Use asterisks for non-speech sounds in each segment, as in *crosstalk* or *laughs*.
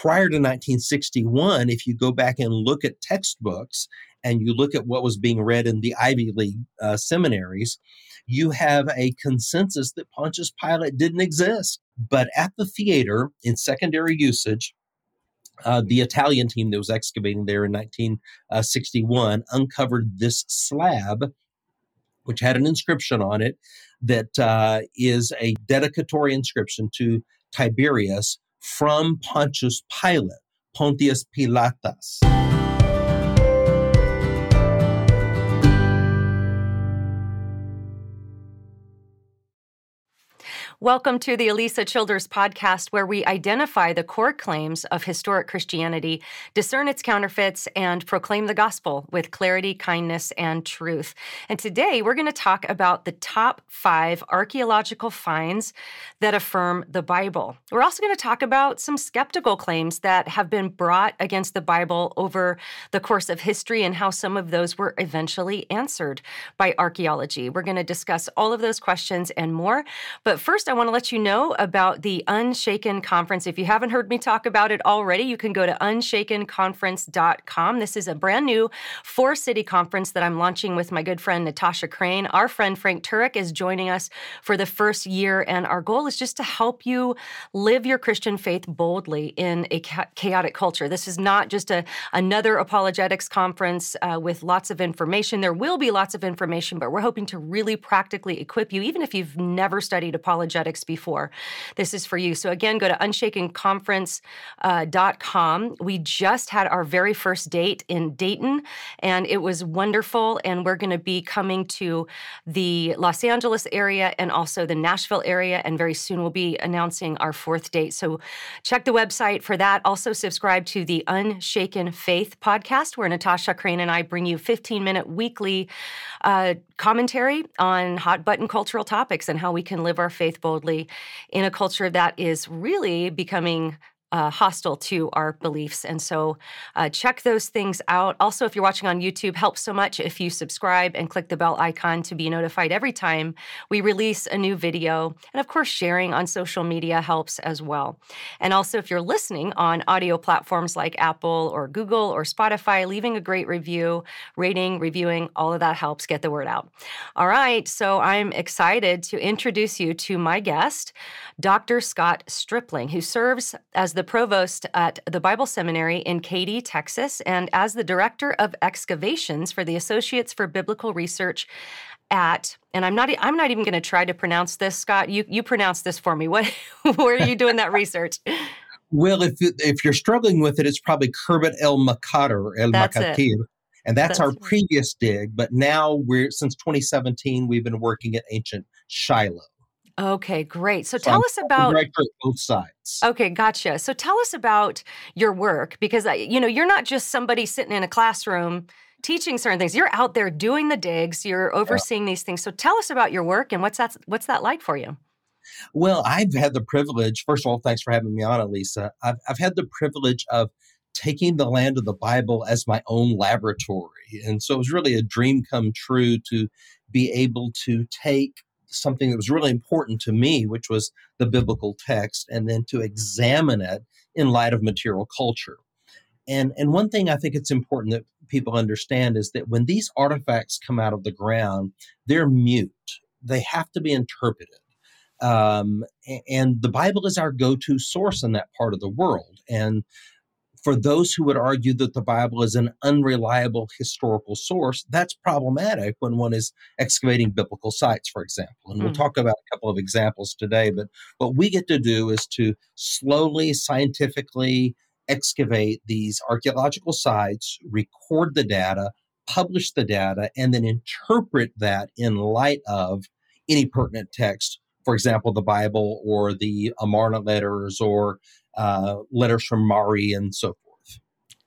Prior to 1961, if you go back and look at textbooks and you look at what was being read in the Ivy League uh, seminaries, you have a consensus that Pontius Pilate didn't exist. But at the theater, in secondary usage, uh, the Italian team that was excavating there in 1961 uncovered this slab, which had an inscription on it that uh, is a dedicatory inscription to Tiberius from Pontius Pilate, Pontius Pilatus. Welcome to the Alisa Childers podcast, where we identify the core claims of historic Christianity, discern its counterfeits, and proclaim the gospel with clarity, kindness, and truth. And today we're going to talk about the top five archaeological finds that affirm the Bible. We're also going to talk about some skeptical claims that have been brought against the Bible over the course of history and how some of those were eventually answered by archaeology. We're going to discuss all of those questions and more. But first, I want to let you know about the Unshaken Conference. If you haven't heard me talk about it already, you can go to unshakenconference.com. This is a brand new four city conference that I'm launching with my good friend Natasha Crain. Our friend Frank Turek is joining us for the first year, and our goal is just to help you live your Christian faith boldly in a chaotic culture. This is not just a, another apologetics conference uh, with lots of information. There will be lots of information, but we're hoping to really practically equip you, even if you've never studied apologetics before. This is for you. So again, go to unshakenconference.com. Uh, we just had our very first date in Dayton, and it was wonderful. And we're going to be coming to the Los Angeles area and also the Nashville area. And very soon we'll be announcing our fourth date. So check the website for that. Also, subscribe to the Unshaken Faith podcast, where Natasha Crain and I bring you 15 minute weekly uh, commentary on hot button cultural topics and how we can live our faith boldly in a culture that is really becoming uh, hostile to our beliefs. And so uh, check those things out. Also, if you're watching on YouTube, helps so much if you subscribe and click the bell icon to be notified every time we release a new video. And of course, sharing on social media helps as well. And also, if you're listening on audio platforms like Apple or Google or Spotify, leaving a great review, rating, reviewing, all of that helps get the word out. All right, so I'm excited to introduce you to my guest, Dr. Scott Stripling, who serves as the provost at the Bible Seminary in Katy, Texas, and as the director of excavations for the Associates for Biblical Research at and I'm not I'm not even going to try to pronounce this Scott you you pronounce this for me. What *laughs* where are you doing that research? Well if if you're struggling with it it's probably Khirbet el Maqatir El Maqatir and that's, that's our right. previous dig but now we're since 2017 we've been working at ancient Shiloh Okay, great. So, so tell I'm us about both sides. Okay, gotcha. So tell us about your work because uh, you know you're not just somebody sitting in a classroom teaching certain things. You're out there doing the digs. You're overseeing yeah. these things. So tell us about your work and what's that what's that like for you? Well, I've had the privilege. First of all, thanks for having me on, Alisa. I've I've had the privilege of taking the land of the Bible as my own laboratory, and so it was really a dream come true to be able to take something that was really important to me, which was the biblical text, and then to examine it in light of material culture. And, and one thing I think it's important that people understand is that when these artifacts come out of the ground, they're mute. They have to be interpreted. Um, and the Bible is our go to source in that part of the world. And for those who would argue that the Bible is an unreliable historical source, that's problematic when one is excavating biblical sites, for example. And mm. we'll hmm. talk about a couple of examples today. But what we get to do is to slowly, scientifically excavate these archaeological sites, record the data, publish the data, and then interpret that in light of any pertinent text for example, the Bible or the Amarna letters or uh, letters from Mari and so forth.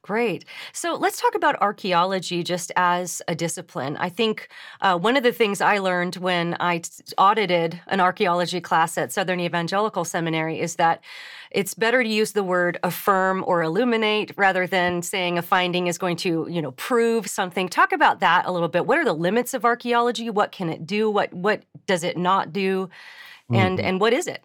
Great. So let's talk about archaeology just as a discipline. I think uh, one of the things I learned when I t- audited an archaeology class at Southern Evangelical Seminary is that it's better to use the word affirm or illuminate rather than saying a finding is going to, you know, prove something. Talk about that a little bit. What are the limits of archaeology? What can it do? What what does it not do? And mm-hmm. and what is it?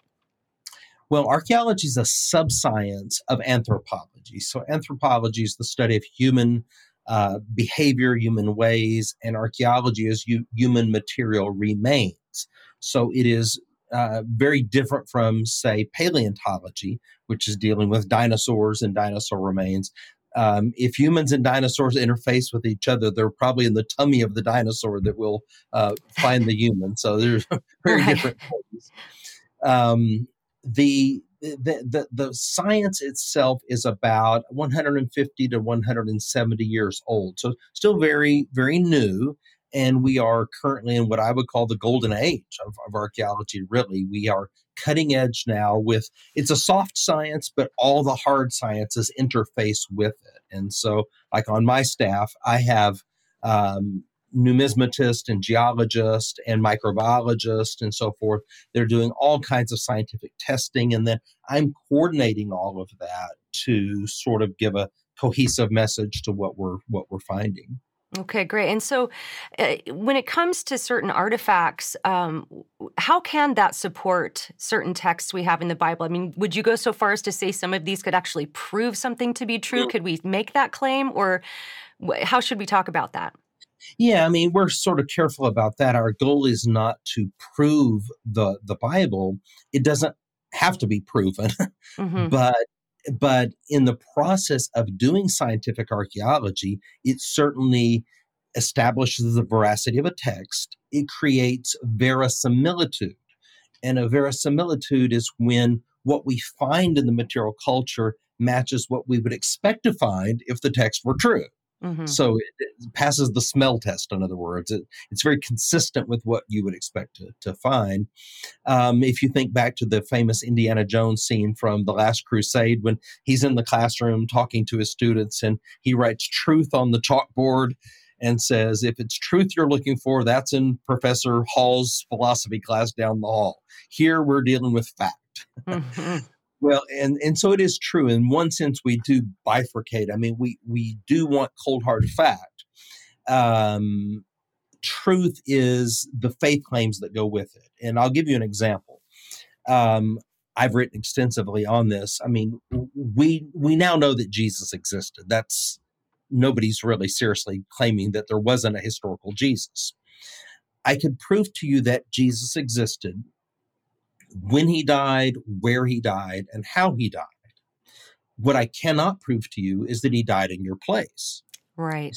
Well, archaeology is a subscience of anthropology. So, anthropology is the study of human uh, behavior, human ways, and archaeology is u- human material remains. So, it is uh, very different from, say, paleontology, which is dealing with dinosaurs and dinosaur remains. Um, if humans and dinosaurs interface with each other, they're probably in the tummy of the dinosaur that will uh, find the human. So, there's *laughs* very right. different things. Um, the the, the, the science itself is about 150 to 170 years old. So still very, very new. And we are currently in what I would call the golden age of, of archaeology, really. We are cutting edge now with it's a soft science, but all the hard sciences interface with it. And so, like on my staff, I have um, numismatist and geologist and microbiologist and so forth. They're doing all kinds of scientific testing, and then I'm coordinating all of that to sort of give a cohesive message to what we're what we're finding. Okay, great. And so, uh, when it comes to certain artifacts, um, how can that support certain texts we have in the Bible? I mean, would you go so far as to say some of these could actually prove something to be true? Could we make that claim, or how should we talk about that? Yeah, I mean, we're sort of careful about that. Our goal is not to prove the the Bible. It doesn't have to be proven, *laughs* mm-hmm. but but in the process of doing scientific archaeology, it certainly establishes the veracity of a text. It creates verisimilitude. And a verisimilitude is when what we find in the material culture matches what we would expect to find if the text were true. Mm-hmm. So it, it, passes the smell test, in other words. It, it's very consistent with what you would expect to, to find. Um, if you think back to the famous Indiana Jones scene from The Last Crusade, when he's in the classroom talking to his students and he writes truth on the chalkboard and says, if it's truth you're looking for, that's in Professor Hall's philosophy class down the hall. Here we're dealing with fact. Mm-hmm. Well, and and so it is true. In one sense, we do bifurcate. I mean, we we do want cold hard fact. Um, truth is the faith claims that go with it, and I'll give you an example. Um, I've written extensively on this. I mean, we we now know that Jesus existed. That's nobody's really seriously claiming that there wasn't a historical Jesus. I could prove to you that Jesus existed when he died, where he died, and how he died. What I cannot prove to you is that he died in your place. Right.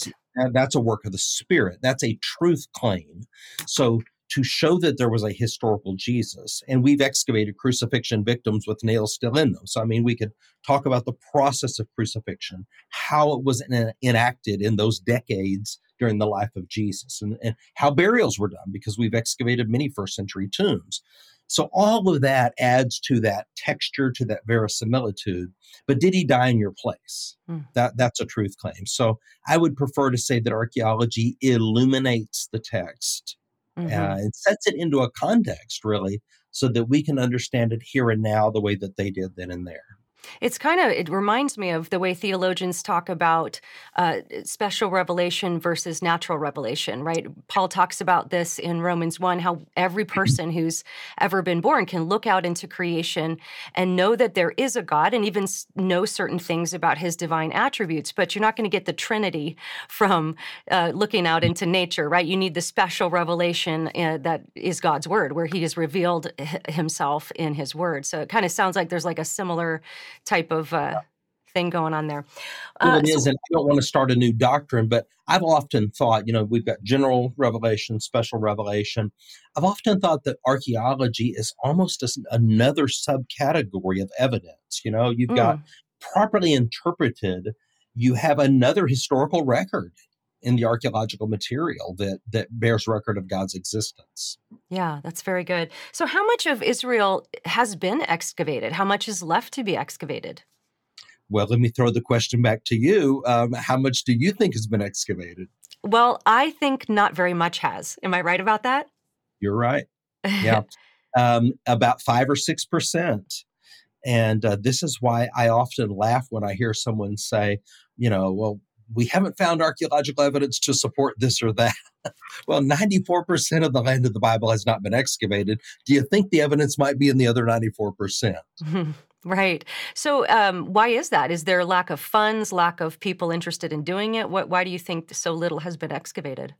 That's a work of the Spirit. That's a truth claim. So to show that there was a historical Jesus, and we've excavated crucifixion victims with nails still in them. So, I mean, we could talk about the process of crucifixion, how it was enacted in those decades during the life of Jesus, and, and how burials were done, because we've excavated many first century tombs. So all of that adds to that texture, to that verisimilitude. But did he die in your place? Mm. That that's a truth claim. So I would prefer to say that archaeology illuminates the text mm-hmm. uh, and sets it into a context, really, so that we can understand it here and now the way that they did then and there. It's kind of, it reminds me of the way theologians talk about uh, special revelation versus natural revelation, right? Paul talks about this in Romans 1 how every person who's ever been born can look out into creation and know that there is a God and even know certain things about his divine attributes. But you're not going to get the Trinity from uh, looking out into nature, right? You need the special revelation uh, that is God's word, where he has revealed himself in his word. So it kind of sounds like there's like a similar type of uh, thing going on there. Well, uh, it is, so, and I don't want to start a new doctrine, but I've often thought, you know, we've got general revelation, special revelation. I've often thought that archaeology is almost as another subcategory of evidence. You know, you've got mm. properly interpreted, you have another historical record in the archaeological material that that bears record of God's existence. Yeah, that's very good. So how much of Israel has been excavated? How much is left to be excavated? Well, let me throw the question back to you. Um, how much do you think has been excavated? Well, I think not very much has. Am I right about that? You're right. Yeah. *laughs* um, about five or six percent. And uh, this is why I often laugh when I hear someone say, you know, well, we haven't found archaeological evidence to support this or that. *laughs* well, 94% of the land of the Bible has not been excavated. Do you think the evidence might be in the other 94%? *laughs* Right. So, um, why is that? Is there lack of funds, lack of people interested in doing it? What, why do you think so little has been excavated?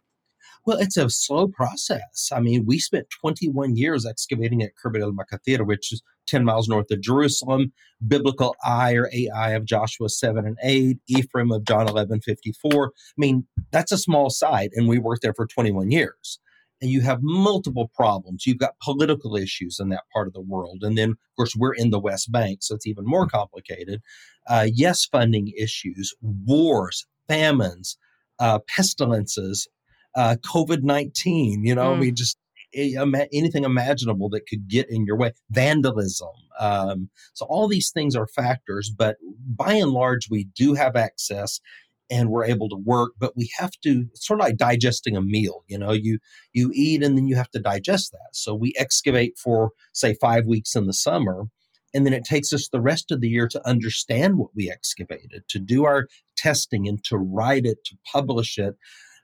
Well, it's a slow process. I mean, we spent 21 years excavating at Khirbet el Maqatir, which is 10 miles north of Jerusalem, biblical I or Ai of Joshua 7 and 8, Ephraim of John 11, 54. I mean, that's a small site, and we worked there for 21 years. And you have multiple problems. You've got political issues in that part of the world. And then, of course, we're in the West Bank, so it's even more complicated. Uh, yes, funding issues, wars, famines, uh, pestilences, uh, COVID 19, you know, mm. I mean, just anything imaginable that could get in your way, vandalism. Um, so, all these things are factors, but by and large, we do have access and we're able to work but we have to sort of like digesting a meal you know you you eat and then you have to digest that so we excavate for say five weeks in the summer and then it takes us the rest of the year to understand what we excavated to do our testing and to write it to publish it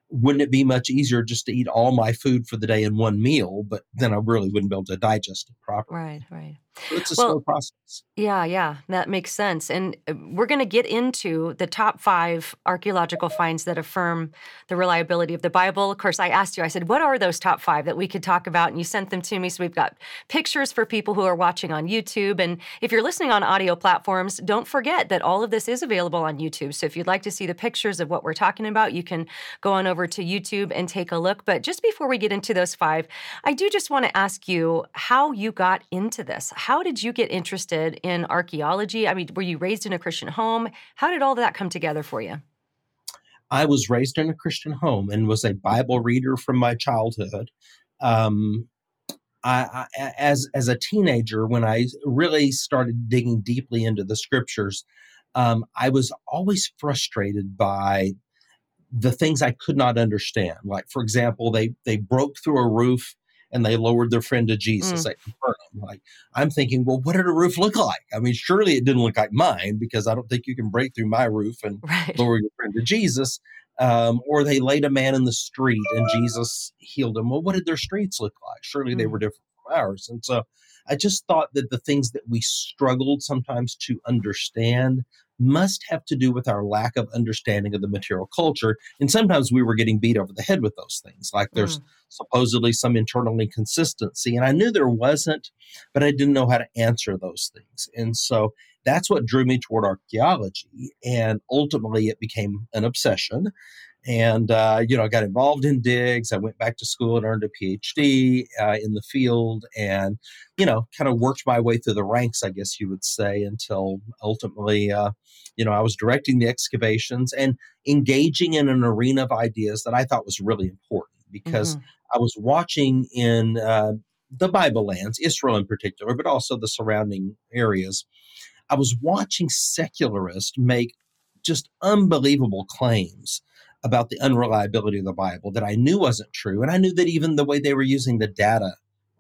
wouldn't it be much easier just to eat all my food for the day in one meal but then i really wouldn't be able to digest it properly. Right right it's a well, slow process. Yeah, yeah, that makes sense. And uh, we're going to get into the top five archaeological finds that affirm the reliability of the Bible. Of course, I asked you, I said, what are those top five that we could talk about? And you sent them to me. So we've got pictures for people who are watching on YouTube. And if you're listening on audio platforms, don't forget that all of this is available on YouTube. So if you'd like to see the pictures of what we're talking about, you can go on over to YouTube and take a look. But just before we get into those five, I do just want to ask you how you got into this how did you get interested in archaeology? I mean, were you raised in a Christian home? How did all that come together for you? I was raised in a Christian home and was a Bible reader from my childhood. Um, I, I, as as a teenager, when I really started digging deeply into the scriptures, um, I was always frustrated by the things I could not understand. Like, for example, they they broke through a roof and they lowered their friend to Jesus mm. at Capernaum. Like I'm thinking, well, what did a roof look like? I mean, surely it didn't look like mine because I don't think you can break through my roof and right. lower your friend to Jesus. Um, or they laid a man in the street and Jesus healed him. Well, what did their streets look like? Surely mm. they were different from ours. And so I just thought that the things that we struggled sometimes to understand must have to do with our lack of understanding of the material culture. And sometimes we were getting beat over the head with those things, like there's mm. supposedly some internal inconsistency. And I knew there wasn't, but I didn't know how to answer those things. And so that's what drew me toward archaeology. And ultimately, it became an obsession and uh, you know I got involved in digs. I went back to school and earned a PhD uh, in the field, and you know kind of worked my way through the ranks, I guess you would say, until ultimately uh, you know I was directing the excavations and engaging in an arena of ideas that I thought was really important because mm-hmm. I was watching in uh, the Bible lands, Israel in particular, but also the surrounding areas. I was watching secularists make just unbelievable claims about the unreliability of the Bible that I knew wasn't true. And I knew that even the way they were using the data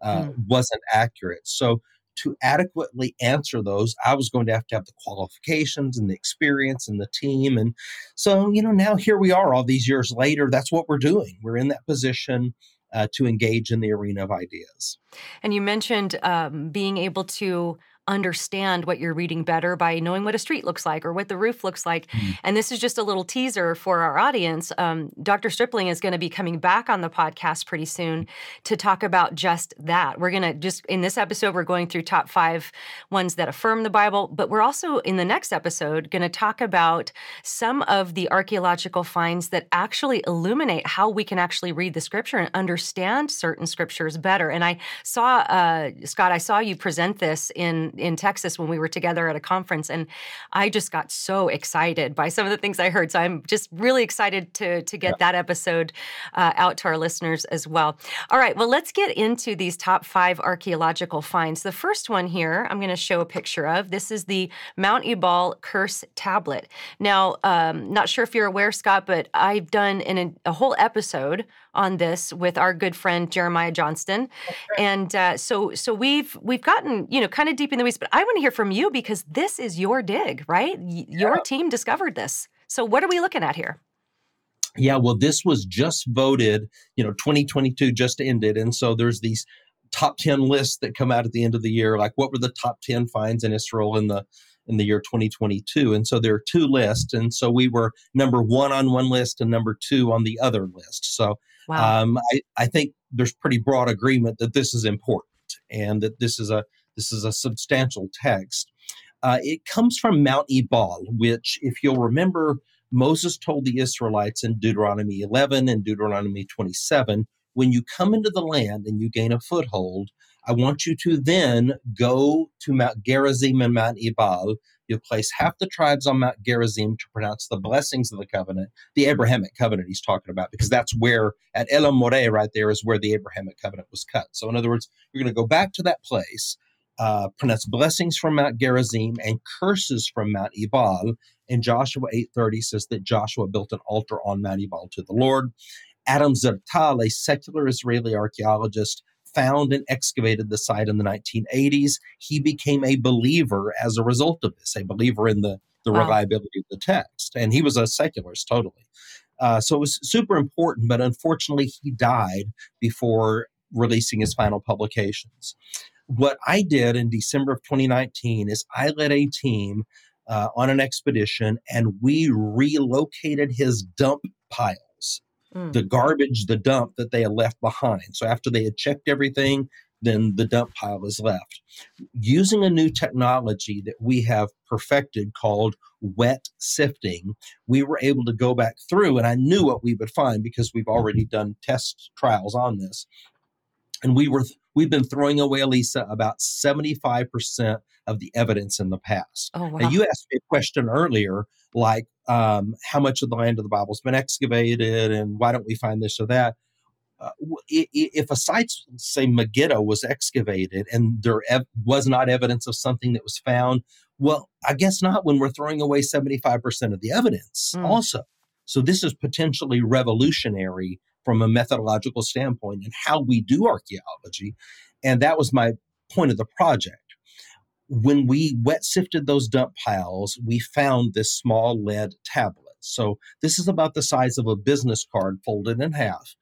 uh, mm. wasn't accurate. So, to adequately answer those, I was going to have to have the qualifications and the experience and the team. And so, you know, now here we are all these years later. That's what we're doing. We're in that position. Uh, to engage in the arena of ideas. And you mentioned um, being able to understand what you're reading better by knowing what a street looks like or what the roof looks like. Mm-hmm. And this is just a little teaser for our audience. Um, Dr. Stripling is going to be coming back on the podcast pretty soon to talk about just that. We're going to just, in this episode, we're going through top five ones that affirm the Bible, but we're also in the next episode going to talk about some of the archaeological finds that actually illuminate how we can actually read the scripture and understand certain scriptures better. And I saw, uh, Scott, I saw you present this in in Texas when we were together at a conference, and I just got so excited by some of the things I heard. So I'm just really excited to to get yeah. that episode uh, out to our listeners as well. All right, well, let's get into these top five archaeological finds. The first one here, I'm going to show a picture of. This is the Mount Ebal Curse tablet. Now, um, not sure if you're aware, Scott, but I've done an, a whole episode on this with our good friend Jeremiah Johnston, okay. and uh, so so we've we've gotten you know kind of deep in the weeds. But I want to hear from you because this is your dig, right? Y- yeah. Your team discovered this. So what are we looking at here? Yeah, well, this was just voted. You know, 2022 just ended, and so there's these top 10 lists that come out at the end of the year like what were the top 10 finds in israel in the in the year 2022 and so there are two lists and so we were number one on one list and number two on the other list so wow. um, I, I think there's pretty broad agreement that this is important and that this is a this is a substantial text uh, it comes from mount ebal which if you'll remember moses told the israelites in deuteronomy 11 and deuteronomy 27 when you come into the land and you gain a foothold, I want you to then go to Mount Gerizim and Mount Ebal. You'll place half the tribes on Mount Gerizim to pronounce the blessings of the covenant, the Abrahamic covenant he's talking about, because that's where, at Elon Moreh, right there, is where the Abrahamic covenant was cut. So, in other words, you're going to go back to that place, uh, pronounce blessings from Mount Gerizim and curses from Mount Ebal. And Joshua 8:30 says that Joshua built an altar on Mount Ebal to the Lord. Adam Zertal, a secular Israeli archaeologist, found and excavated the site in the 1980s. He became a believer as a result of this, a believer in the, the wow. reliability of the text. And he was a secularist, totally. Uh, so it was super important, but unfortunately, he died before releasing his final publications. What I did in December of 2019 is I led a team uh, on an expedition and we relocated his dump pile Mm. the garbage, the dump that they had left behind. So after they had checked everything, then the dump pile is left. Using a new technology that we have perfected called wet sifting, we were able to go back through, and I knew what we would find because we've already done test trials on this. And we were we've been throwing away, Lisa, about 75% of the evidence in the past. Oh, wow. Now, you asked me a question earlier, like um, how much of the land of the Bible has been excavated and why don't we find this or that? Uh, if a site, say Megiddo, was excavated and there ev- was not evidence of something that was found, well, I guess not when we're throwing away 75% of the evidence mm. also. So this is potentially revolutionary from a methodological standpoint in how we do archaeology. And that was my point of the project when we wet sifted those dump piles, we found this small lead tablet. So this is about the size of a business card folded in half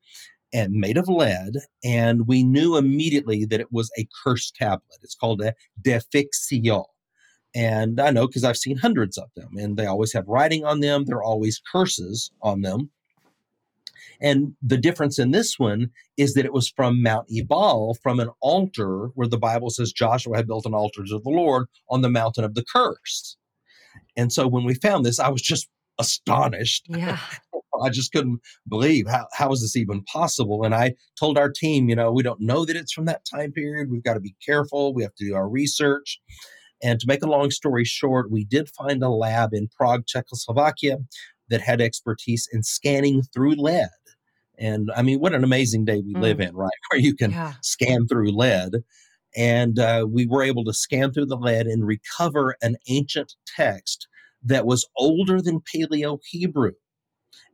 and made of lead. And we knew immediately that it was a cursed tablet. It's called a defixion. And I know because I've seen hundreds of them, and they always have writing on them. There are always curses on them. And the difference in this one is that it was from Mount Ebal, from an altar where the Bible says Joshua had built an altar to the Lord on the mountain of the curse. And so when we found this, I was just astonished. Yeah. *laughs* I just couldn't believe how, how is this even possible? And I told our team, you know, we don't know that it's from that time period. We've got to be careful. We have to do our research. And to make a long story short, we did find a lab in Prague, Czechoslovakia that had expertise in scanning through lead. And I mean, what an amazing day we mm. live in, right? *laughs* Where you can yeah. scan through lead. And uh, we were able to scan through the lead and recover an ancient text that was older than Paleo Hebrew.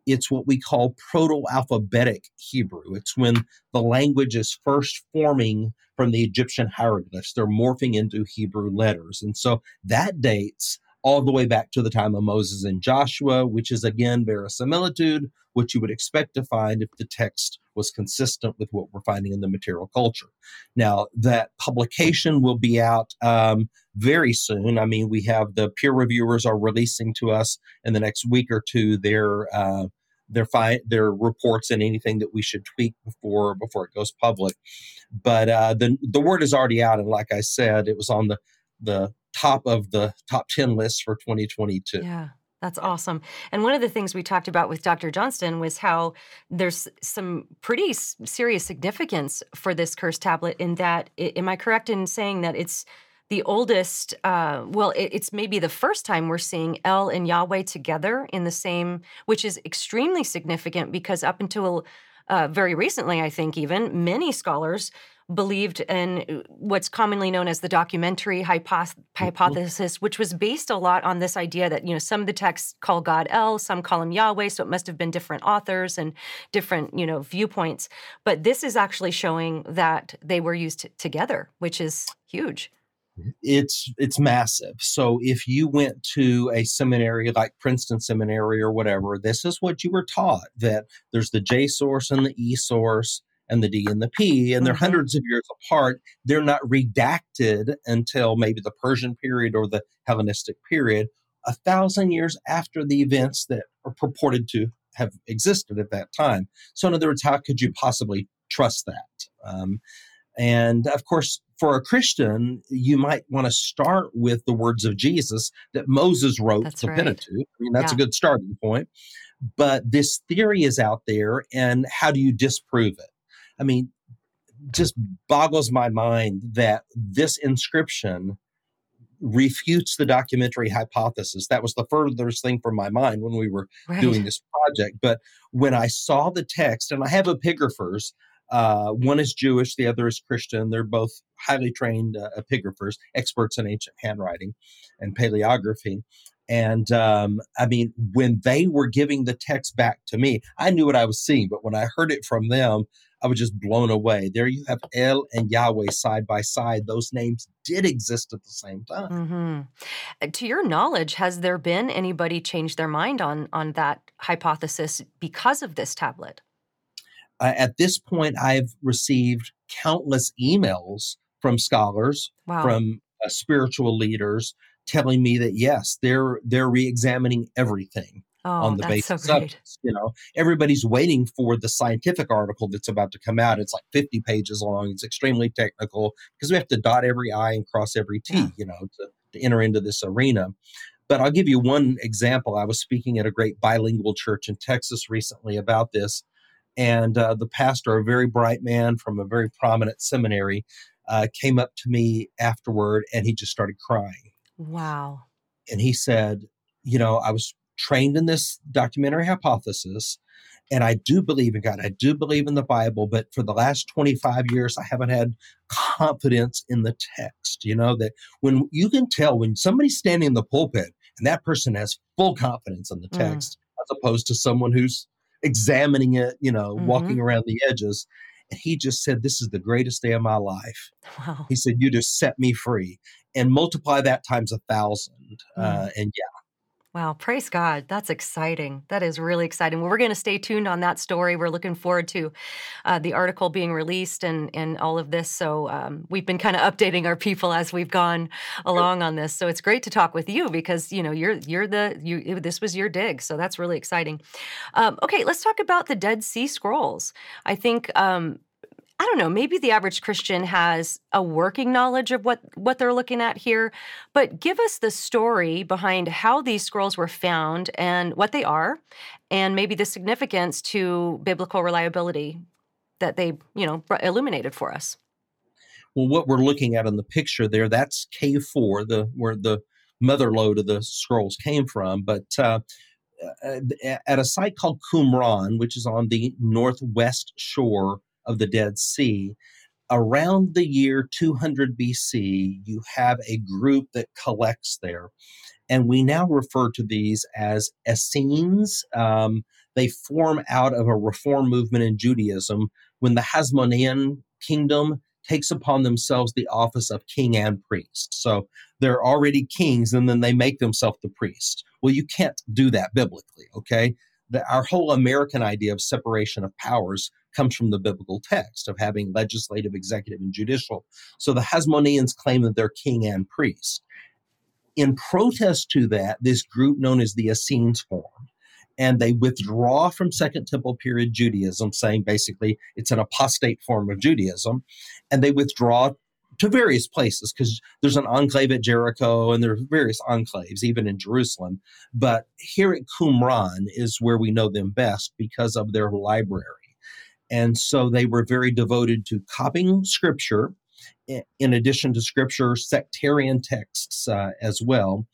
It's what we call Proto Alphabetic Hebrew. It's when the language is first forming from the Egyptian hieroglyphs. They're morphing into Hebrew letters. And so that dates all the way back to the time of Moses and Joshua, which is again verisimilitude, which you would expect to find if the text was consistent with what we're finding in the material culture. Now, that publication will be out um, very soon. I mean, we have the peer reviewers are releasing to us in the next week or two their uh, their fi- their reports and anything that we should tweak before before it goes public. But uh, the the word is already out, and like I said, it was on the the top of the top 10 lists for 2022. Yeah. That's awesome. And one of the things we talked about with Dr. Johnston was how there's some pretty serious significance for this curse tablet in that am I correct in saying that it's the oldest, uh, well, it, it's maybe the first time we're seeing El and Yahweh together in the same, which is extremely significant because up until uh, very recently, I think even many scholars believed in what's commonly known as the documentary mm-hmm. hypothesis, which was based a lot on this idea that you know some of the texts call God El, some call him Yahweh, so it must have been different authors and different you know viewpoints. But this is actually showing that they were used t- together, which is huge it's it's massive so if you went to a seminary like princeton seminary or whatever this is what you were taught that there's the j source and the e source and the D and the P, and they're mm-hmm. hundreds of years apart. They're not redacted until maybe the Persian period or the Hellenistic period, a thousand years after the events that are purported to have existed at that time. So, in other words, how could you possibly trust that? Um, and of course, for a Christian, you might want to start with the words of Jesus that Moses wrote that's the right. Pentateuch. I mean, that's yeah. a good starting point. But this theory is out there, and how do you disprove it? I mean, just boggles my mind that this inscription refutes the documentary hypothesis. That was the furthest thing from my mind when we were right. doing this project. But when I saw the text, and I have epigraphers, uh, one is Jewish, the other is Christian. They're both highly trained uh, epigraphers, experts in ancient handwriting and paleography. And um, I mean, when they were giving the text back to me, I knew what I was seeing, but when I heard it from them, I was just blown away. There you have El and Yahweh side by side. Those names did exist at the same time. Mm-hmm. Uh, to your knowledge, has there been anybody change their mind on on that hypothesis because of this tablet? Uh, at this point, I've received countless emails from scholars, wow. from uh, spiritual leaders, telling me that yes, they're they're re-examining everything oh, on the basis so of you know everybody's waiting for the scientific article that's about to come out. It's like fifty pages long. It's extremely technical because we have to dot every I and cross every T, yeah. you know, to, to enter into this arena. But I'll give you one example. I was speaking at a great bilingual church in Texas recently about this, and uh, the pastor, a very bright man from a very prominent seminary, uh, came up to me afterward and he just started crying. Wow. And he said, You know, I was trained in this documentary hypothesis, and I do believe in God. I do believe in the Bible, but for the last 25 years, I haven't had confidence in the text. You know, that when you can tell when somebody's standing in the pulpit and that person has full confidence in the mm. text, mm. as opposed to someone who's examining it, you know, mm-hmm. walking around the edges. And he just said, This is the greatest day of my life. Wow. He said, You just set me free and multiply that times a thousand. Mm. Uh, and yeah, Wow, praise God. That's exciting. That is really exciting. Well, we're going to stay tuned on that story. We're looking forward to uh, the article being released and, and all of this. So, um, we've been kind of updating our people as we've gone along on this. So, it's great to talk with you because, you know, you're, you're the, you, this was your dig. So, that's really exciting. Um, okay, let's talk about the Dead Sea Scrolls. I think um, I don't know, maybe the average Christian has a working knowledge of what what they're looking at here, but give us the story behind how these scrolls were found and what they are and maybe the significance to biblical reliability that they, you know, illuminated for us. Well, what we're looking at in the picture there, that's cave 4, the where the mother lode of the scrolls came from, but uh, uh at a site called Qumran, which is on the northwest shore of the Dead Sea. Around the year 200 BC, you have a group that collects there. And we now refer to these as Essenes. Um, they form out of a reform movement in Judaism when the Hasmonean kingdom takes upon themselves the office of king and priest. So they're already kings and then they make themselves the priest. Well, you can't do that biblically, okay? The, our whole American idea of separation of powers comes from the biblical text of having legislative, executive, and judicial. So the Hasmoneans claim that they're king and priest. In protest to that, this group known as the Essenes formed and they withdraw from Second Temple period Judaism, saying basically it's an apostate form of Judaism, and they withdraw to various places because there's an enclave at Jericho and there are various enclaves, even in Jerusalem. But here at Qumran is where we know them best because of their library. And so they were very devoted to copying scripture in addition to scripture, sectarian texts uh, as well.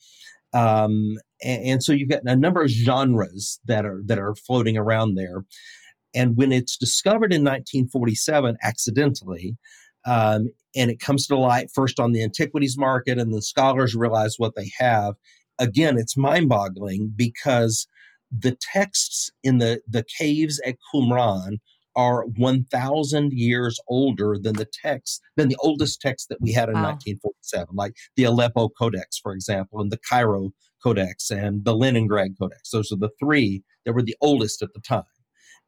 Um, and, and, so you've got a number of genres that are that are floating around there. And when it's discovered in 1947 accidentally, um, and it comes to light first on the antiquities market, and the scholars realize what they have. Again, it's mind-boggling because the texts in the the caves at Qumran are 1,000 years older than the text, than the oldest text that we had in wow. 1947, like the Aleppo Codex, for example, and the Cairo Codex and the Leningrad Codex. Those are the three that were the oldest at the time.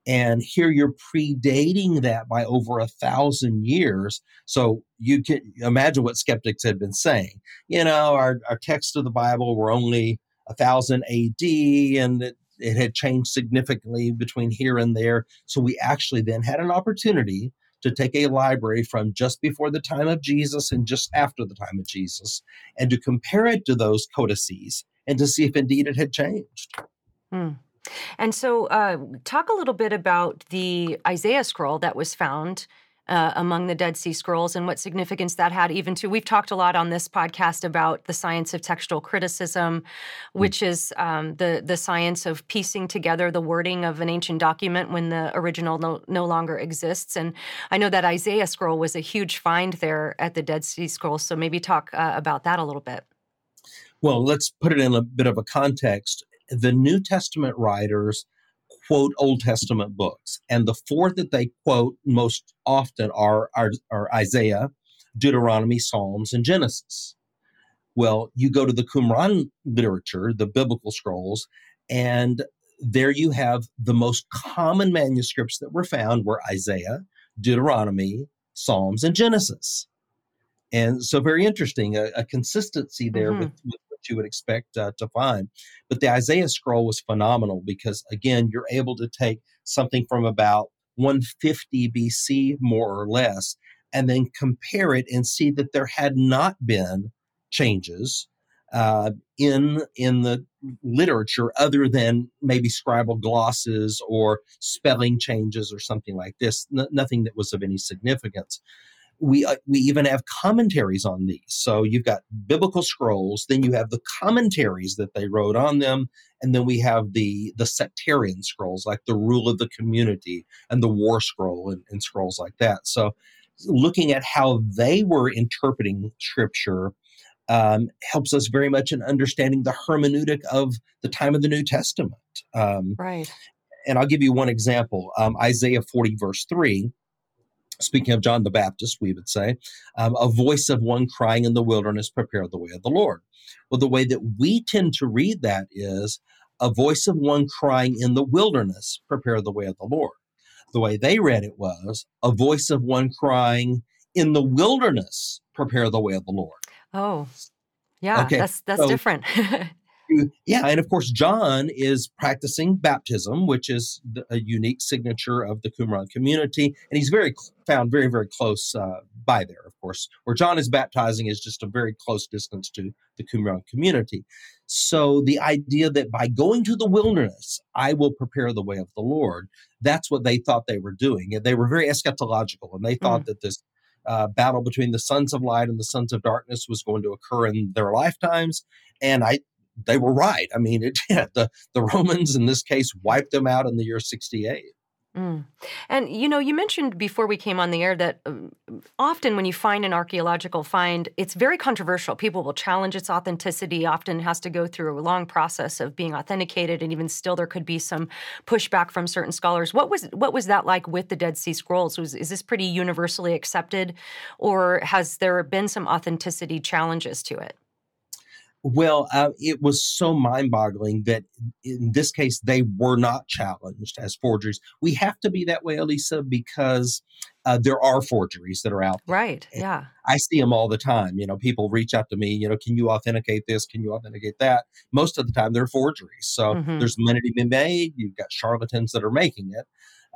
And here you're predating that by over a thousand years. So you can imagine what skeptics had been saying. You know, our, our texts of the Bible were only a thousand AD and it it had changed significantly between here and there. So we actually then had an opportunity to take a library from just before the time of Jesus and just after the time of Jesus and to compare it to those codices and to see if indeed it had changed. Hmm. And so, uh, talk a little bit about the Isaiah scroll that was found uh, among the Dead Sea Scrolls and what significance that had, even to we've talked a lot on this podcast about the science of textual criticism, hmm. which is um, the the science of piecing together the wording of an ancient document when the original no, no longer exists. And I know that Isaiah scroll was a huge find there at the Dead Sea Scrolls, so maybe talk uh, about that a little bit. Well, let's put it in a bit of a context. The New Testament writers quote Old Testament books. And the four that they quote most often are, are, are Isaiah, Deuteronomy, Psalms, and Genesis. Well, you go to the Qumran literature, the biblical scrolls, and there you have the most common manuscripts that were found were Isaiah, Deuteronomy, Psalms, and Genesis. And so, very interesting, a, a consistency there mm-hmm. with, with, you would expect uh, to find. But the Isaiah scroll was phenomenal because, again, you're able to take something from about 150 BC, more or less, and then compare it and see that there had not been changes uh, in in the literature other than maybe scribal glosses or spelling changes or something like this. N- nothing that was of any significance we uh, we even have commentaries on these. So you've got biblical scrolls, then you have the commentaries that they wrote on them, and then we have the the sectarian scrolls like the rule of the community and the war scroll and, and scrolls like that. So looking at how they were interpreting scripture um, helps us very much in understanding the hermeneutic of the time of the New Testament. Um, right. And I'll give you one example um, Isaiah 40, verse 3 speaking of John the Baptist, we would say, um, a voice of one crying in the wilderness, prepare the way of the Lord. Well, the way that we tend to read that is a voice of one crying in the wilderness, prepare the way of the Lord. The way they read it was a voice of one crying in the wilderness, prepare the way of the Lord. Oh, yeah, okay. that's that's so, different. *laughs* yeah, and of course, John is practicing baptism, which is a unique signature of the Qumran community, and he's very found very, very close uh, by there. Of course, where John is baptizing is just a very close distance to the Qumran community. So the idea that by going to the wilderness, I will prepare the way of the Lord. That's what they thought they were doing. They were very eschatological, and they thought mm. that this uh, battle between the sons of light and the sons of darkness was going to occur in their lifetimes. And I, they were right. I mean, it, *laughs* yeah, the, the Romans in this case wiped them out in the year 68. Mm. And you know, you mentioned before we came on the air that um, often when you find an archaeological find, it's very controversial. People will challenge its authenticity. Often has to go through a long process of being authenticated, and even still, there could be some pushback from certain scholars. What was what was that like with the Dead Sea Scrolls? Was is this pretty universally accepted, or has there been some authenticity challenges to it? Well, uh, it was so mind boggling that in this case, they were not challenged as forgeries. We have to be that way, Alisa, because uh, there are forgeries that are out there. Right. Yeah. I see them all the time. You know, people reach out to me, you know, can you authenticate this? Can you authenticate that? Most of the time, they're forgeries. So mm-hmm. there's money to be made. You've got charlatans that are making it.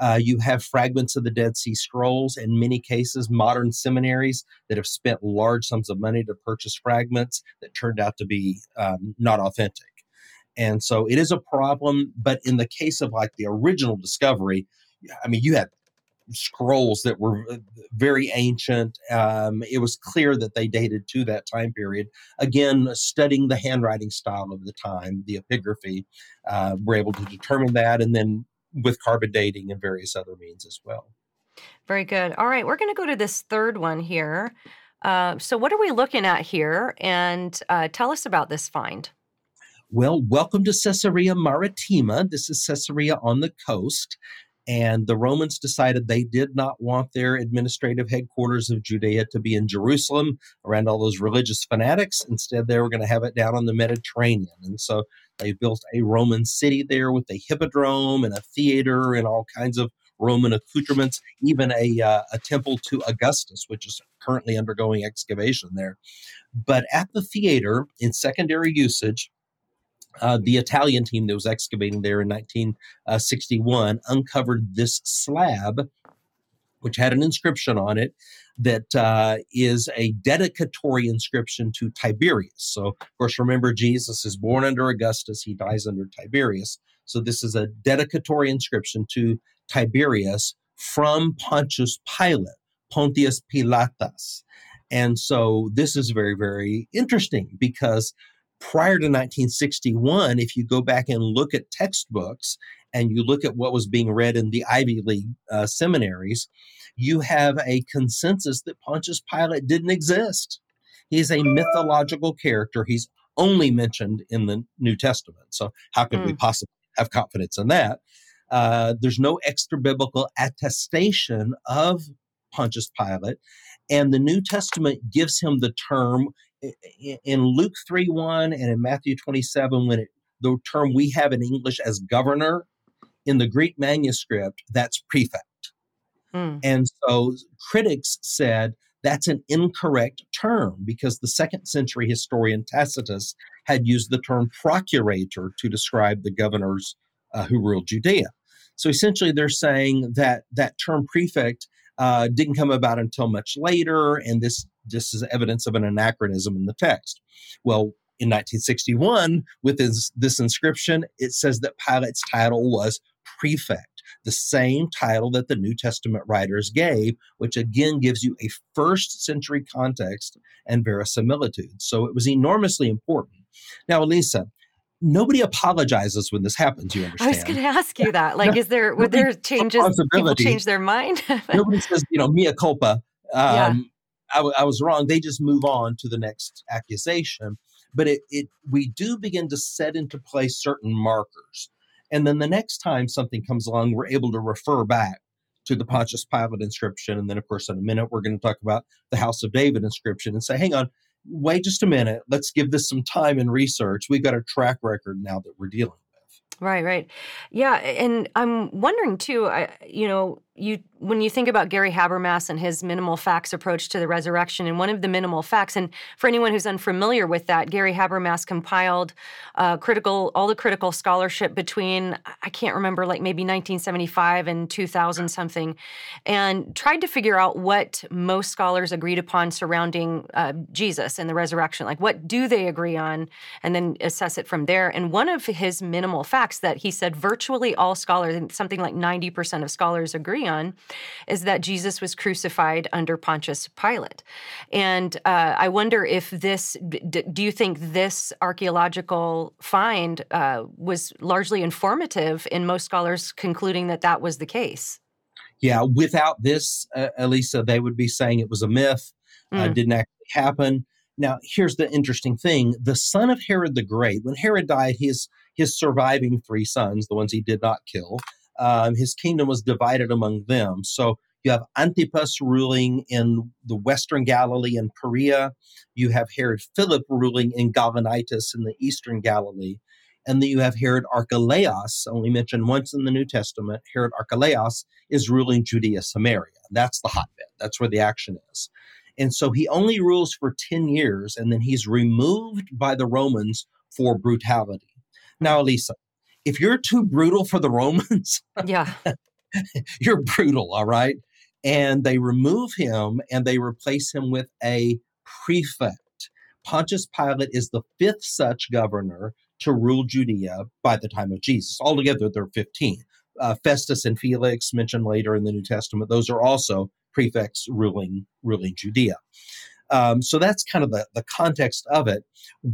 Uh, you have fragments of the Dead Sea Scrolls, in many cases, modern seminaries that have spent large sums of money to purchase fragments that turned out to be um, not authentic. And so it is a problem. But in the case of like the original discovery, I mean, you had scrolls that were uh, very ancient. Um, it was clear that they dated to that time period. Again, studying the handwriting style of the time, the epigraphy, uh, we're able to determine that, and then with carbon dating and various other means as well. Very good. All right, we're going to go to this third one here. Uh, so, what are we looking at here? And uh, tell us about this find. Well, welcome to Caesarea Maritima. This is Caesarea on the coast. And the Romans decided they did not want their administrative headquarters of Judea to be in Jerusalem around all those religious fanatics. Instead, they were going to have it down on the Mediterranean. And so they built a Roman city there with a hippodrome and a theater and all kinds of Roman accoutrements, even a, uh, a temple to Augustus, which is currently undergoing excavation there. But at the theater, in secondary usage, uh, the Italian team that was excavating there in 1961 uncovered this slab, which had an inscription on it that uh, is a dedicatory inscription to Tiberius. So, of course, remember, Jesus is born under Augustus, he dies under Tiberius. So, this is a dedicatory inscription to Tiberius from Pontius Pilate, Pontius Pilatus. And so, this is very, very interesting because prior to 1961, if you go back and look at textbooks and you look at what was being read in the Ivy League uh, seminaries, you have a consensus that Pontius Pilate didn't exist. He's a mythological character. He's only mentioned in the New Testament. So, how could mm. we hmm. possibly have confidence in that? Uh, there's no extra biblical attestation of Pontius Pilate. And the New Testament gives him the term in Luke 3 1 and in Matthew 27, when it, the term we have in English as governor, in the Greek manuscript, that's prefect. Mm. And so critics said that's an incorrect term because the second century historian Tacitus had used the term procurator to describe the governors uh, who ruled Judea. So essentially, they're saying that that term prefect uh, didn't come about until much later, and this this is evidence of an anachronism in the text. Well, in 1961, with this, this inscription, it says that Pilate's title was prefect, the same title that the New Testament writers gave, which again gives you a first century context and verisimilitude. So it was enormously important. Now, Alisa, nobody apologizes when this happens. You understand? I was going to ask you that. *laughs* Like, is there would there changes? People change their mind. *laughs* nobody says, you know, mea culpa. Um, yeah. I, w- I was wrong. They just move on to the next accusation. But it, it we do begin to set into place certain markers, and then the next time something comes along, we're able to refer back to the Pontius Pilate inscription, and then of course in a minute we're going to talk about the House of David inscription and say, hang on, wait just a minute. Let's give this some time and research. We've got a track record now that we're dealing with. Right, right. Yeah, and I'm wondering too, I, you know, you when you think about Gary Habermas and his minimal facts approach to the resurrection, and one of the minimal facts, and for anyone who's unfamiliar with that, Gary Habermas compiled uh, critical all the critical scholarship between I can't remember like maybe 1975 and 2000 something, and tried to figure out what most scholars agreed upon surrounding uh, Jesus and the resurrection. Like what do they agree on, and then assess it from there. And one of his minimal facts that he said virtually all scholars, something like 90% of scholars agree on on is that Jesus was crucified under Pontius Pilate. And uh, I wonder if this, d- do you think this archaeological find uh, was largely informative in most scholars concluding that that was the case? Yeah, without this, uh, Alisa, they would be saying it was a myth, uh, mm. didn't actually happen. Now, here's the interesting thing: the son of Herod the Great, when Herod died, his his surviving three sons, the ones he did not kill, um, his kingdom was divided among them. So you have Antipas ruling in the western Galilee and Perea. You have Herod Philip ruling in Gaulonitis in the eastern Galilee. And then you have Herod Archelaus, only mentioned once in the New Testament. Herod Archelaus is ruling Judea, Samaria. That's the hotbed. That's where the action is. And so he only rules for 10 years, and then he's removed by the Romans for brutality. Now, Alisa, if you're too brutal for the Romans, yeah, *laughs* you're brutal, all right? And they remove him and they replace him with a prefect. Pontius Pilate is the fifth such governor to rule Judea by the time of Jesus. Altogether, there are 15. uh, Festus and Felix mentioned later in the New Testament. Those are also prefects ruling ruling Judea. Um, so that's kind of the, the context of it.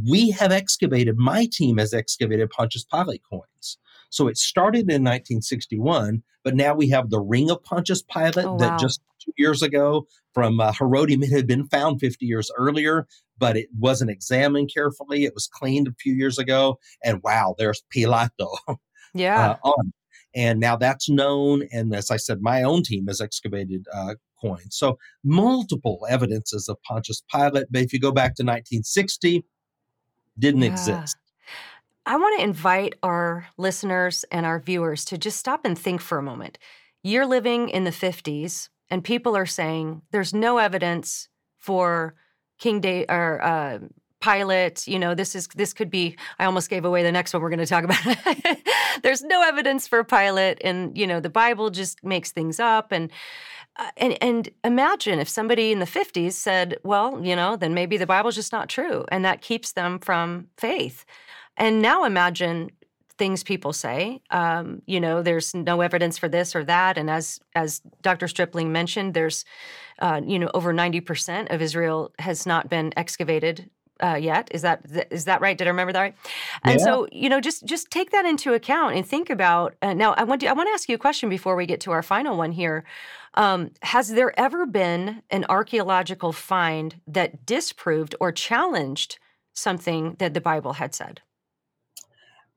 We have excavated, my team has excavated Pontius Pilate coins. So it started in 1961, but now we have the ring of Pontius Pilate oh, wow. that just two years ago from uh, Herodium, it had been found 50 years earlier, but it wasn't examined carefully. It was cleaned a few years ago. And wow, there's Pilato. *laughs* Yeah. Uh, on. And now that's known. And as I said, my own team has excavated uh, coins. So multiple evidences of Pontius Pilate. But if you go back to 1960, didn't yeah. exist. I want to invite our listeners and our viewers to just stop and think for a moment. You're living in the 50s, and people are saying there's no evidence for King Day or uh, Pilate. You know, this is this could be. I almost gave away the next one we're going to talk about. *laughs* there's no evidence for Pilate, and you know, the Bible just makes things up and. Uh, and and imagine if somebody in the 50s said, well, you know, then maybe the Bible's just not true, and that keeps them from faith. And now imagine things people say. Um, you know, there's no evidence for this or that, and as as Dr. Stripling mentioned, there's uh, you know over 90 percent of Israel has not been excavated uh, yet. Is that is that right? Did I remember that right? And yeah. so you know, just just take that into account and think about. Uh, now, I want to I want to ask you a question before we get to our final one here. Um, has there ever been an archaeological find that disproved or challenged something that the Bible had said?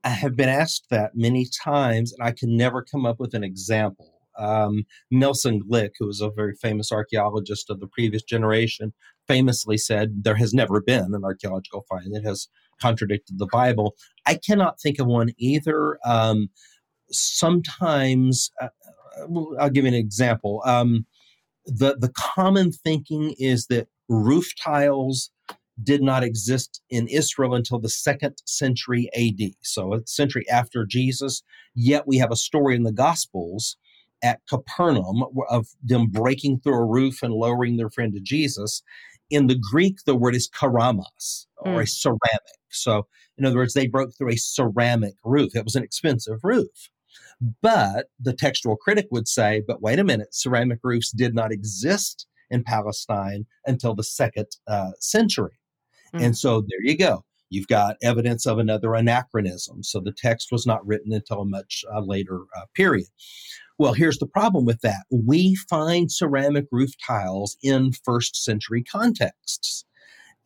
I have been asked that many times, and I can never come up with an example. Um, Nelson Glueck, who was a very famous archaeologist of the previous generation, famously said there has never been an archaeological find that has contradicted the Bible. I cannot think of one either. Um, sometimes, uh, uh I'll give you an example. Um, the the common thinking is that roof tiles did not exist in Israel until the second century AD, so a century after Jesus. Yet we have a story in the Gospels at Capernaum of them breaking through a roof and lowering their friend to Jesus. In the Greek, the word is keramas or mm. a ceramic. So, in other words, they broke through a ceramic roof. It was an expensive roof. But the textual critic would say, but wait a minute, ceramic roofs did not exist in Palestine until the second uh, century. Mm. And so there you go. You've got evidence of another anachronism. So the text was not written until a much uh, later uh, period. Well, here's the problem with that. We find ceramic roof tiles in first century contexts.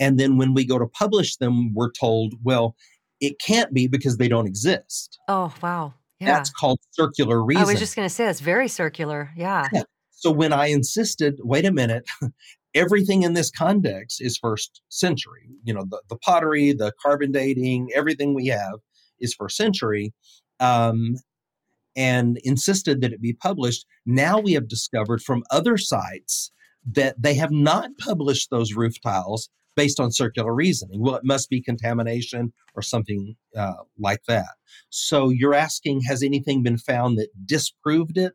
And then when we go to publish them, we're told, well, it can't be because they don't exist. Oh, wow. Yeah. That's called circular reasoning. I was just going to say, that's very circular. Yeah. yeah. So when I insisted, wait a minute, *laughs* everything in this context is first century. You know, the, the pottery, the carbon dating, everything we have is first century. Um, and insisted that it be published. Now we have discovered from other sites that they have not published those roof tiles based on circular reasoning. Well, it must be contamination or something uh, like that. So you're asking, has anything been found that disproved it?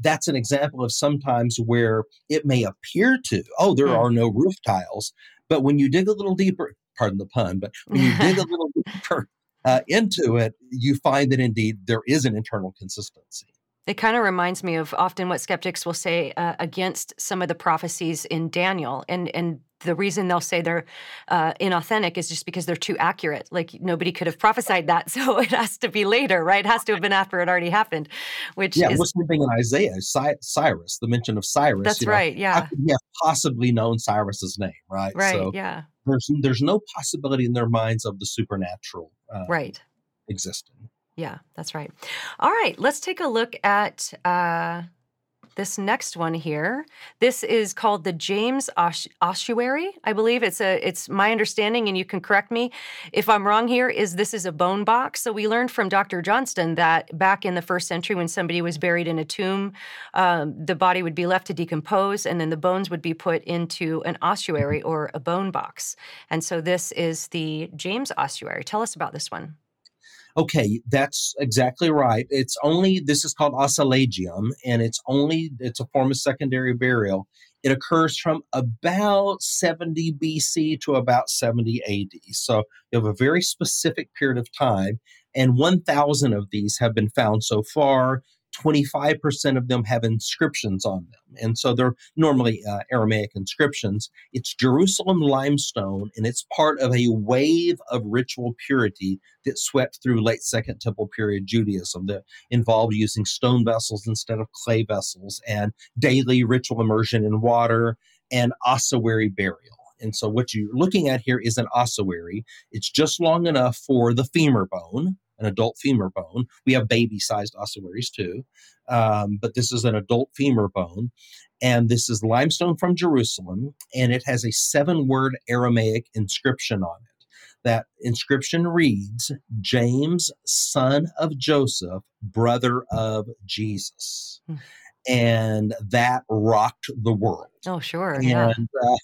That's an example of sometimes where it may appear to, oh, there mm. are no roof tiles. But when you dig a little deeper, pardon the pun, but *laughs* when you dig a little deeper uh, into it, you find that indeed there is an internal consistency. It kind of reminds me of often what skeptics will say uh, against some of the prophecies in Daniel, and and the reason they'll say they're uh, inauthentic is just because they're too accurate. Like nobody could have prophesied that, *laughs* so it has to be later, right? It has to have been after it already happened. Which yeah, is, what's the thing in Isaiah? Cyrus, the mention of Cyrus. That's right. Know, yeah. How could he have possibly known Cyrus's name? Right. Right. So yeah. There's there's no possibility in their minds of the supernatural. Uh, right. Existing. Yeah, that's right. All right, let's take a look at. Uh, this next one here. This is called the James Ossuary. I believe it's a. It's my understanding, and you can correct me if I'm wrong. Here is this is a bone box. So we learned from Dr. Johnston that back in the first century, when somebody was buried in a tomb, um, the body would be left to decompose, and then the bones would be put into an ossuary or a bone box. And so this is the James Ossuary. Tell us about this one. Okay, that's exactly right. It's only this is called ossilegium, and it's only it's a form of secondary burial. It occurs from about 70 BC to about 70 AD. So you have a very specific period of time, and 1,000 of these have been found so far 25% of them have inscriptions on them. And so they're normally uh, Aramaic inscriptions. It's Jerusalem limestone, and it's part of a wave of ritual purity that swept through late Second Temple period Judaism that involved using stone vessels instead of clay vessels and daily ritual immersion in water and ossuary burial. And so what you're looking at here is an ossuary. It's just long enough for the femur bone, an adult femur bone. We have baby sized ossuaries too, um, but this is an adult femur bone. And this is limestone from Jerusalem, and it has a seven word Aramaic inscription on it. That inscription reads James, son of Joseph, brother of Jesus. Hmm. And that rocked the world. Oh, sure. And yeah. uh,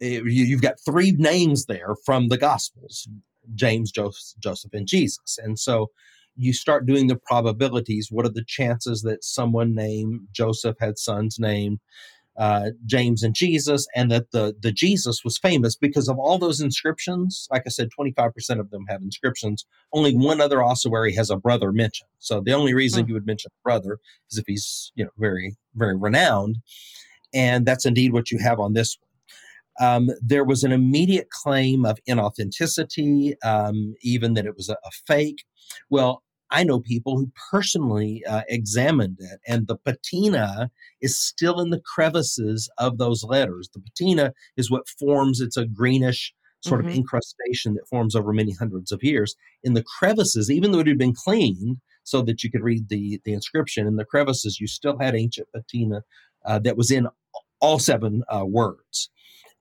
it, you've got three names there from the Gospels James, Joseph, and Jesus. And so you start doing the probabilities. What are the chances that someone named Joseph had sons named uh, James and Jesus, and that the the Jesus was famous because of all those inscriptions? Like I said, twenty five percent of them have inscriptions. Only one other ossuary has a brother mentioned. So the only reason hmm. you would mention a brother is if he's you know very very renowned, and that's indeed what you have on this one. Um, there was an immediate claim of inauthenticity, um, even that it was a, a, fake. Well, I know people who personally uh, examined it, and the patina is still in the crevices of those letters. The patina is what forms, it's a greenish sort mm-hmm. of incrustation that forms over many hundreds of years. In the crevices, even though it had been cleaned so that you could read the, the inscription, in the crevices, you still had ancient patina uh, that was in all seven uh, words.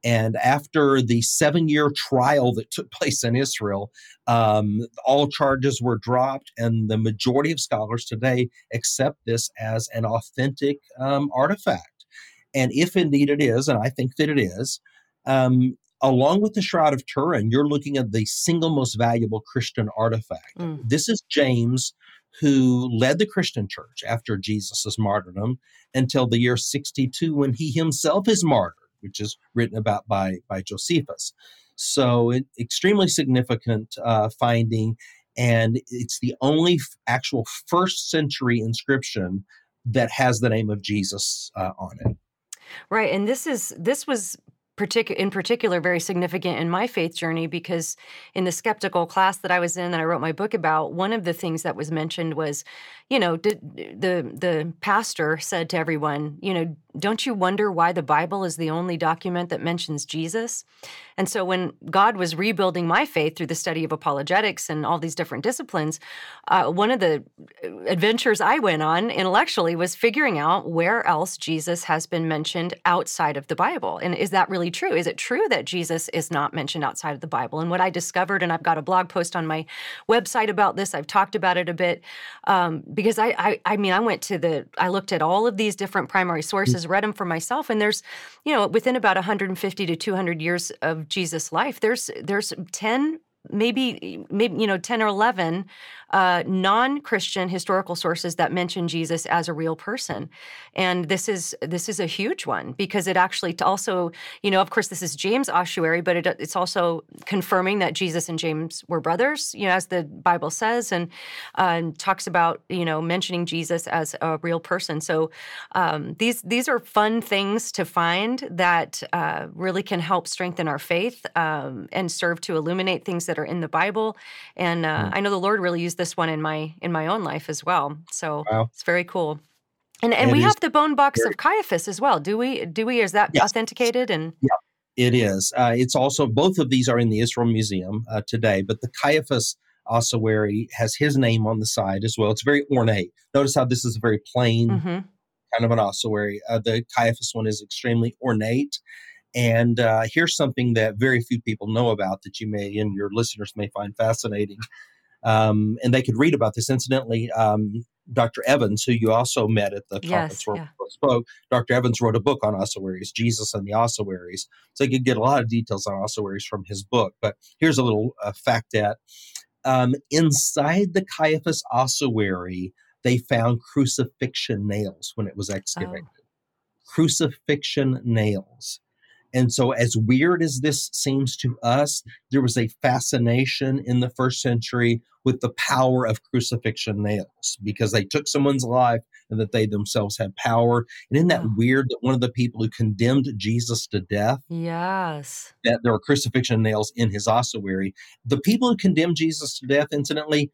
And after the seven year trial that took place in Israel, um, all charges were dropped, and the majority of scholars today accept this as an authentic um, artifact. And if indeed it is, and I think that it is, um, along with the Shroud of Turin, you're looking at the single most valuable Christian artifact. Mm. This is James who led the Christian church after Jesus' martyrdom until the year 62 when he himself is martyred which is written about by by Josephus. So, an extremely significant uh, finding, and it's the only f- actual first century inscription that has the name of Jesus uh, on it. Right, and this is this was particular in particular very significant in my faith journey because in the skeptical class that I was in that I wrote my book about one of the things that was mentioned was you know did, the the pastor said to everyone you know don't you wonder why the Bible is the only document that mentions Jesus? And so when God was rebuilding my faith through the study of apologetics and all these different disciplines, uh, one of the adventures I went on intellectually was figuring out where else Jesus has been mentioned outside of the Bible. And is that really true? Is it true that Jesus is not mentioned outside of the Bible? And what I discovered, and I've got a blog post on my website about this, I've talked about it a bit, um, because I, I, I mean, I went to the, I looked at all of these different primary sources read them for myself and there's you know within about 150 to 200 years of jesus life there's there's 10 maybe maybe you know 10 or 11 uh, non-christian historical sources that mention jesus as a real person. And this is this is a huge one because it actually also you know of course this is james ossuary but it, it's also confirming that jesus and james were brothers you know as the bible says and, uh, talks about you know mentioning jesus as a real person. So um, these these are fun things to find that uh, really can help strengthen our faith um, and serve to illuminate things that are in the bible. And uh, mm. i know the lord really used this one in my in my own life as well. So wow. it's very cool. And and, we have the bone box very, of Caiaphas as well. Do we? Do we? Is that yes. authenticated? And yeah, it is. Uh, it's also both of these are in the Israel Museum uh, today, but the Caiaphas ossuary has his name on the side as well. It's very ornate. Notice how this is a very plain mm-hmm. kind of an ossuary. Uh, the Caiaphas one is extremely ornate. And uh, here's something that very few people know about that you may and your listeners may find fascinating. Um, and they could read about this. Incidentally, um, Dr. Evans, who you also met at the conference yes, where yeah. spoke, Dr. Evans wrote a book on ossuaries, Jesus and the ossuaries. So you could get a lot of details on ossuaries from his book. But here's a little uh, fact that um, inside the Caiaphas ossuary, they found crucifixion nails when it was excavated. Oh. Crucifixion nails. And so, as weird as this seems to us, there was a fascination in the first century with the power of crucifixion nails because they took someone's life and that they themselves had power. And isn't that weird that one of the people who condemned Jesus to death? Yes. That there were crucifixion nails in his ossuary. The people who condemned Jesus to death, incidentally,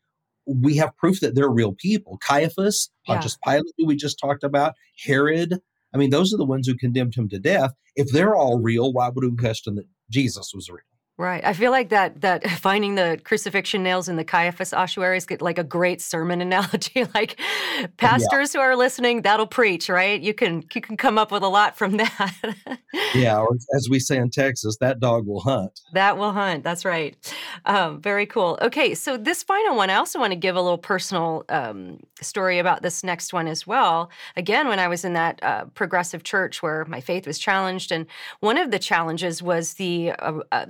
we have proof that they're real people. Caiaphas, Pontius yeah. Pilate, who we just talked about, Herod, I mean, those are the ones who condemned him to death. If they're all real, why would we question that Jesus was real? Right. I feel like that that *laughs* finding the crucifixion nails in the Caiaphas ossuary is like a great sermon *laughs* analogy. like pastors yeah. who are listening, that'll preach, right? You can you can come up with a lot from *laughs* that. yeah, or as we say in Texas, that dog will hunt. That will hunt. That's right. Um, very cool. Okay, so this final one, I also want to give a little personal um, story about this next one as well. Again, when I was in that uh, progressive church where my faith was challenged, and one of the challenges was the uh, uh,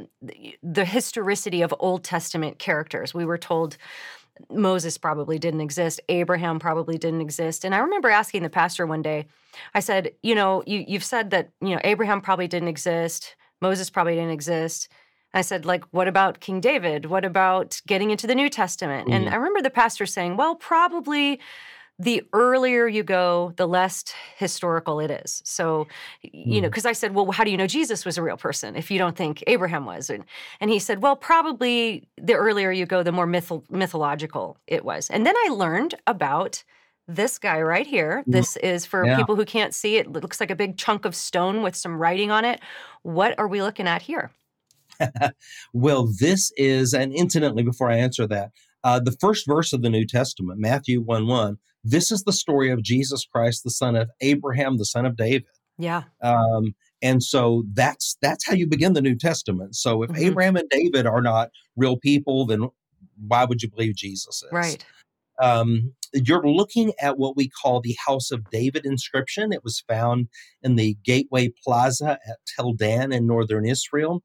the historicity of Old Testament characters. We were told Moses probably didn't exist, Abraham probably didn't exist. And I remember asking the pastor one day, I said, you know, you, you've said that, you know, Abraham probably didn't exist, Moses probably didn't exist. I said, like, what about King David? What about getting into the New Testament? Mm-hmm. And I remember the pastor saying, well, probably the earlier you go, the less historical it is. So, you know, because mm. I said, well, how do you know Jesus was a real person if you don't think Abraham was? And, and he said, well, probably the earlier you go, the more myth- mythological it was. And then I learned about this guy right here. Mm. This is for yeah. people who can't see it. It looks like a big chunk of stone with some writing on it. What are we looking at here? *laughs* well, this is, and incidentally, before I answer that, uh, the first verse of the New Testament, Matthew 1 1, this is the story of Jesus Christ, the son of Abraham, the son of David. Yeah. Um, and so that's that's how you begin the New Testament. So if mm-hmm. Abraham and David are not real people, then why would you believe Jesus is? Right. Um, you're looking at what we call the House of David inscription. It was found in the Gateway Plaza at Tel Dan in northern Israel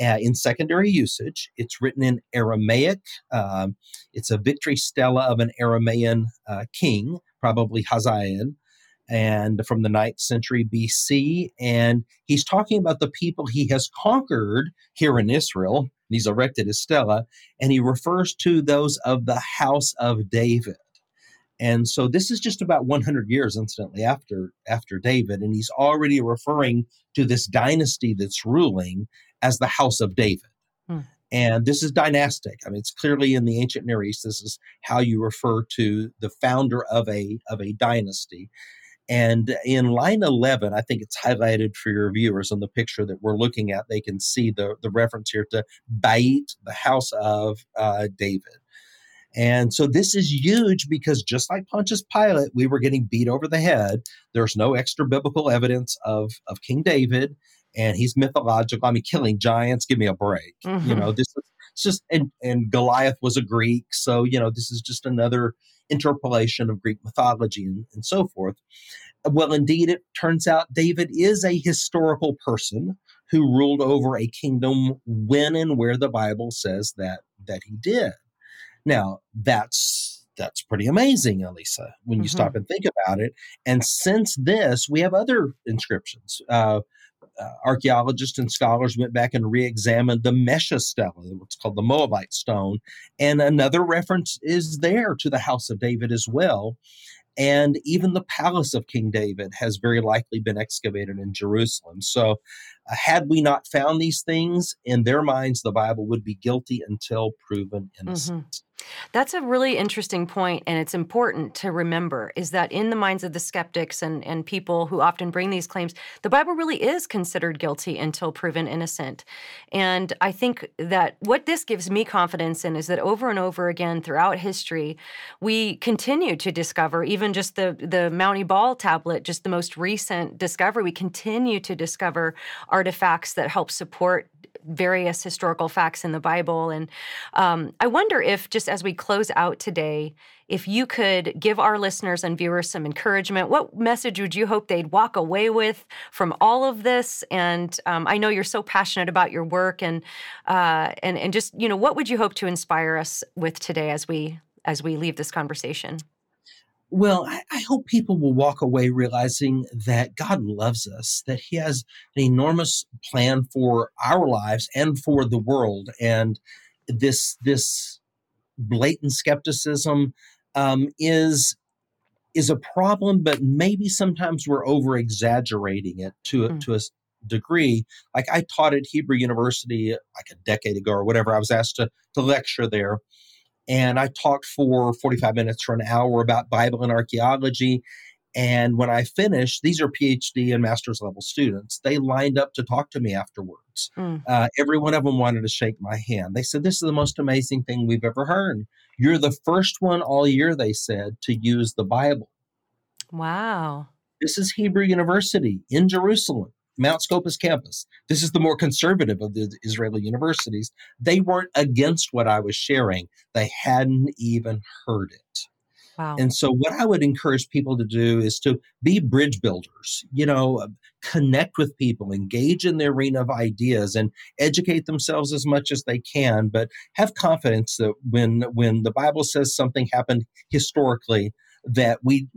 uh, in secondary usage. It's written in Aramaic. Um, it's a victory stela of an Aramaean uh, king, probably Hazael, and from the 9th century BC. And he's talking about the people he has conquered here in Israel. He's erected his stela, and he refers to those of the house of David. And so this is just about 100 years, incidentally, after after David, and he's already referring to this dynasty that's ruling as the house of David. Hmm. And this is dynastic. I mean, it's clearly in the ancient Near East. This is how you refer to the founder of a of a dynasty. And in line 11, I think it's highlighted for your viewers on the picture that we're looking at. They can see the, the reference here to Bait, the house of uh, David. And so this is huge because just like Pontius Pilate, we were getting beat over the head. There's no extra biblical evidence of, of King David and he's mythological. I mean, killing giants, give me a break. Mm-hmm. You know, this is just and and Goliath was a Greek, so you know this is just another interpolation of Greek mythology and, and so forth. Well, indeed, it turns out David is a historical person who ruled over a kingdom when and where the Bible says that that he did. Now, that's that's pretty amazing, Alisa, when you mm-hmm. stop and think about it. And since this, we have other inscriptions. Uh, uh, archaeologists and scholars went back and re-examined the Mesha stela, what's called the Moabite stone, and another reference is there to the house of David as well. And even the palace of King David has very likely been excavated in Jerusalem. So, uh, had we not found these things, in their minds, the Bible would be guilty until proven innocent. Mm-hmm. That's a really interesting point, and it's important to remember is that in the minds of the skeptics and, and people who often bring these claims, the Bible really is considered guilty until proven innocent. And I think that what this gives me confidence in is that over and over again throughout history, we continue to discover, even just the, the Mount Ebal tablet, just the most recent discovery, we continue to discover artifacts that help support various historical facts in the Bible. And um, I wonder if, just as we close out today, if you could give our listeners and viewers some encouragement, what message would you hope they'd walk away with from all of this? And um, I know you're so passionate about your work, and uh, and and just you know, what would you hope to inspire us with today as we as we leave this conversation? Well, I, I, hope people will walk away realizing that God loves us, that He has an enormous plan for our lives and for the world, and this this blatant skepticism um, is is a problem, but maybe sometimes we're over exaggerating it to a, mm. to a degree. Like I taught at Hebrew University like a decade ago or whatever. I was asked to to lecture there, and I talked for 45 minutes or an hour about Bible and archaeology. And when I finished, these are PhD and master's level students. They lined up to talk to me afterwards. Mm. Uh, every one of them wanted to shake my hand. They said, This is the most amazing thing we've ever heard. You're the first one all year, they said, to use the Bible. Wow. This is Hebrew University in Jerusalem. Mount Scopus campus. This is the more conservative of the Israeli universities. They weren't against what I was sharing, they hadn't even heard it. Wow. And so, what I would encourage people to do is to be bridge builders, you know, connect with people, engage in the arena of ideas, and educate themselves as much as they can. But have confidence that when when the Bible says something happened historically, that we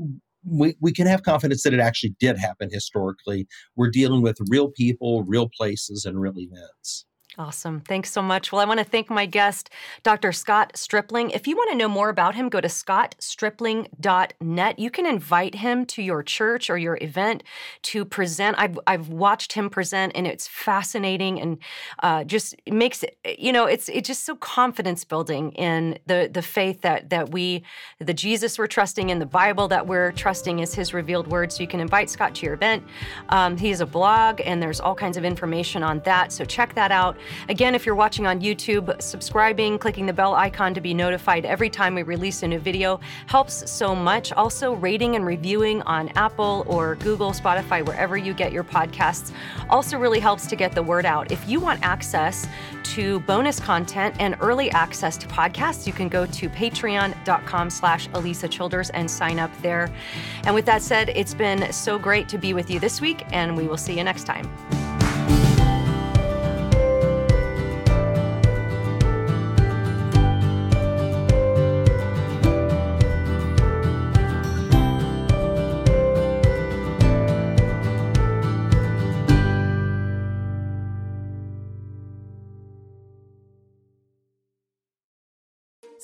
we, we can have confidence that it actually did happen historically. We're dealing with real people, real places, and real events. Awesome. Thanks so much. Well, I want to thank my guest, Dr. Scott Stripling. If you want to know more about him, go to scottstripling.net. You can invite him to your church or your event to present. I've, I've watched him present, and it's fascinating and uh, just makes it, you know, it's it's just so confidence building in the the faith that that we, the Jesus we're trusting in, the Bible that we're trusting is His revealed word. So you can invite Scott to your event. Um, he has a blog, and there's all kinds of information on that. So check that out. Again, if you're watching on YouTube, subscribing, clicking the bell icon to be notified every time we release a new video helps so much. Also, rating and reviewing on Apple or Google, Spotify, wherever you get your podcasts also really helps to get the word out. If you want access to bonus content and early access to podcasts, you can go to patreon.com slash Alisa Childers and sign up there. And with that said, it's been so great to be with you this week, and we will see you next time.